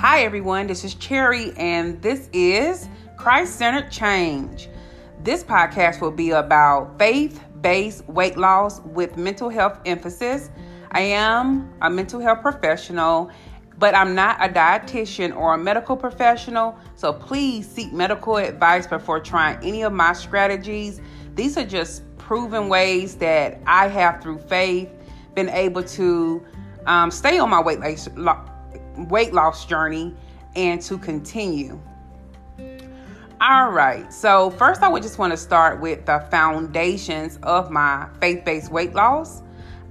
Hi, everyone. This is Cherry, and this is Christ Centered Change. This podcast will be about faith based weight loss with mental health emphasis. I am a mental health professional, but I'm not a dietitian or a medical professional, so please seek medical advice before trying any of my strategies. These are just proven ways that I have, through faith, been able to um, stay on my weight loss, weight loss journey and to continue. All right, so first, I would just want to start with the foundations of my faith based weight loss.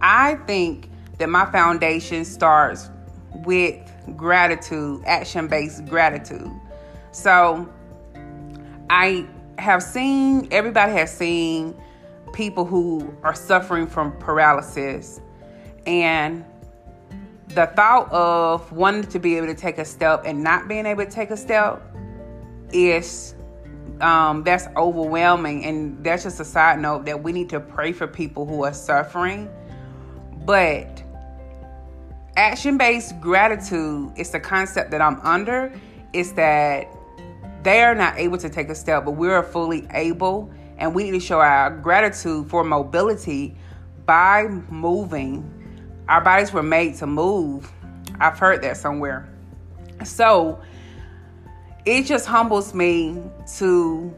I think that my foundation starts with gratitude, action based gratitude. So, I have seen, everybody has seen people who are suffering from paralysis. And the thought of wanting to be able to take a step and not being able to take a step is um, that's overwhelming. And that's just a side note that we need to pray for people who are suffering. But action based gratitude is the concept that I'm under. Is that they are not able to take a step, but we're fully able. And we need to show our gratitude for mobility by moving. Our bodies were made to move. I've heard that somewhere. So it just humbles me to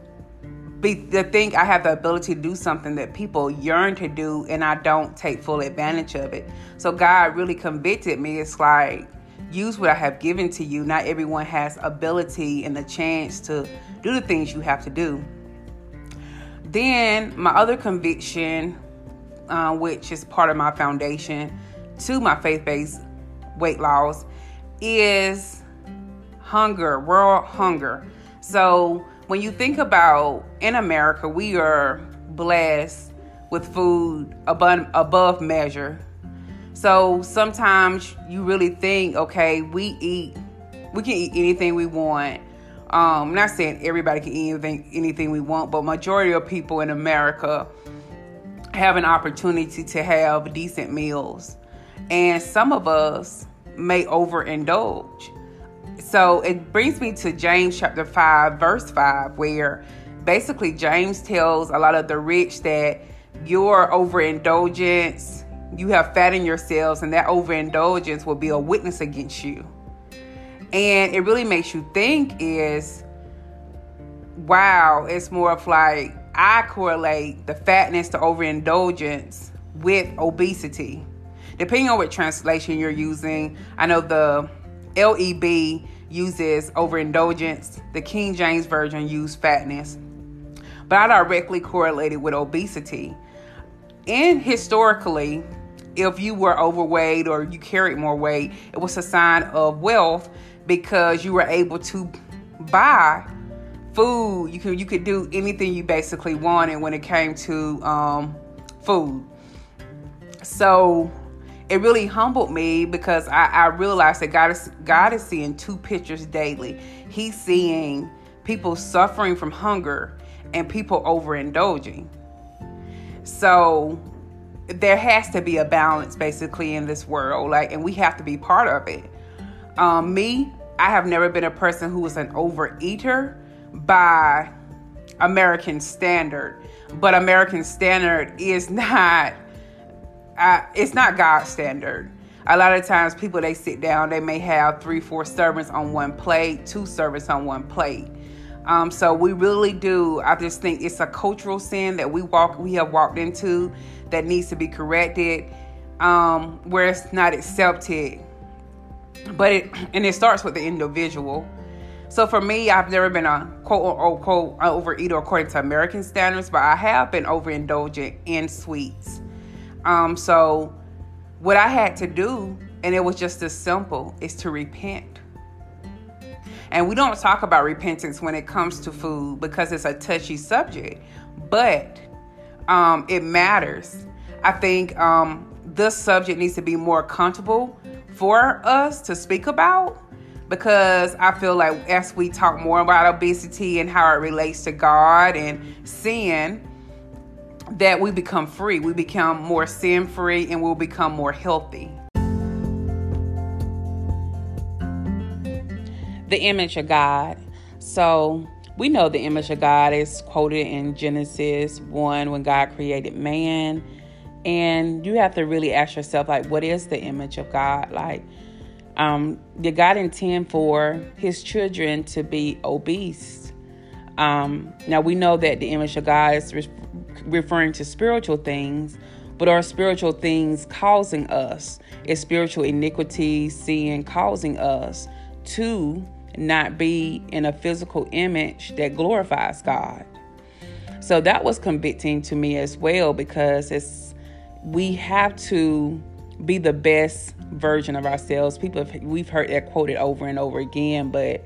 be to think I have the ability to do something that people yearn to do and I don't take full advantage of it. So God really convicted me. It's like use what I have given to you. Not everyone has ability and the chance to do the things you have to do. Then my other conviction, uh, which is part of my foundation to my faith-based weight loss, is hunger, world hunger. So when you think about in America, we are blessed with food above, above measure so sometimes you really think, okay, we eat, we can eat anything we want. Um, I'm not saying everybody can eat anything, anything we want, but majority of people in America have an opportunity to have decent meals, and some of us may overindulge. So it brings me to James chapter 5, verse 5, where basically James tells a lot of the rich that your overindulgence you have fat in your cells, and that overindulgence will be a witness against you. And it really makes you think is wow, it's more of like I correlate the fatness to overindulgence with obesity. Depending on what translation you're using, I know the LEB uses overindulgence, the King James Version uses fatness, but I directly correlated with obesity. And historically, if you were overweight or you carried more weight, it was a sign of wealth because you were able to buy food. You could you could do anything you basically wanted when it came to um, food. So it really humbled me because I, I realized that God is God is seeing two pictures daily. He's seeing people suffering from hunger and people overindulging. So there has to be a balance basically in this world like and we have to be part of it um, me i have never been a person who was an overeater by american standard but american standard is not uh, it's not god's standard a lot of times people they sit down they may have three four servings on one plate two servings on one plate um, so we really do. I just think it's a cultural sin that we walk, we have walked into, that needs to be corrected, um, where it's not accepted. But it and it starts with the individual. So for me, I've never been a quote unquote overeater according to American standards, but I have been overindulgent in sweets. Um, so what I had to do, and it was just as simple, is to repent. And we don't talk about repentance when it comes to food because it's a touchy subject, but um, it matters. I think um, this subject needs to be more comfortable for us to speak about because I feel like as we talk more about obesity and how it relates to God and sin, that we become free. We become more sin free and we'll become more healthy. the image of God. So we know the image of God is quoted in Genesis 1 when God created man. And you have to really ask yourself, like, what is the image of God? Like, um, did God intend for his children to be obese? Um, now we know that the image of God is re- referring to spiritual things, but are spiritual things causing us? Is spiritual iniquity, sin causing us to not be in a physical image that glorifies God? So that was convicting to me as well because it's we have to be the best version of ourselves. People have, we've heard that quoted over and over again, but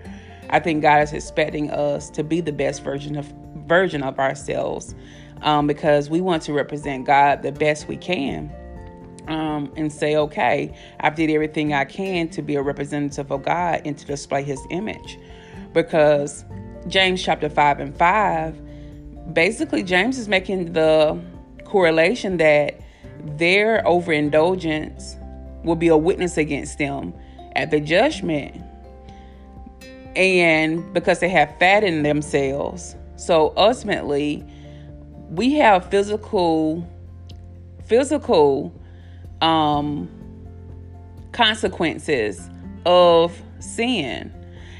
I think God is expecting us to be the best version of version of ourselves um, because we want to represent God the best we can. Um, and say, okay, I've did everything I can to be a representative of God and to display His image. Because James chapter 5 and 5, basically, James is making the correlation that their overindulgence will be a witness against them at the judgment. And because they have fat in themselves. So ultimately, we have physical physical um consequences of sin.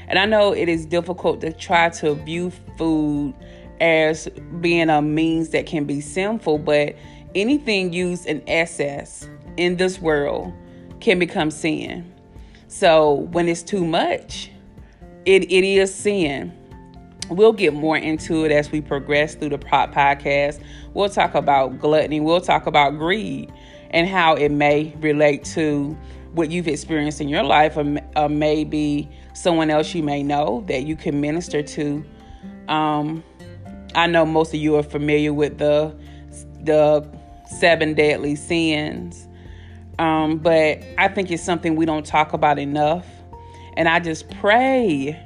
And I know it is difficult to try to view food as being a means that can be sinful, but anything used in excess in this world can become sin. So when it's too much, it, it is sin. We'll get more into it as we progress through the Prop podcast. We'll talk about gluttony. We'll talk about greed and how it may relate to what you've experienced in your life, or, or maybe someone else you may know that you can minister to. Um, I know most of you are familiar with the the seven deadly sins um, but I think it's something we don't talk about enough. And I just pray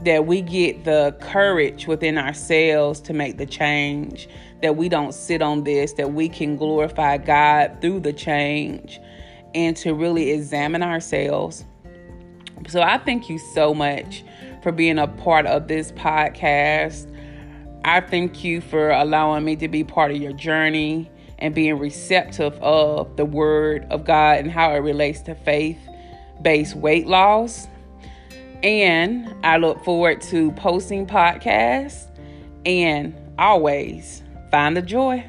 that we get the courage within ourselves to make the change, that we don't sit on this, that we can glorify God through the change and to really examine ourselves. So I thank you so much for being a part of this podcast. I thank you for allowing me to be part of your journey and being receptive of the word of God and how it relates to faith based weight loss. And I look forward to posting podcasts and always find the joy.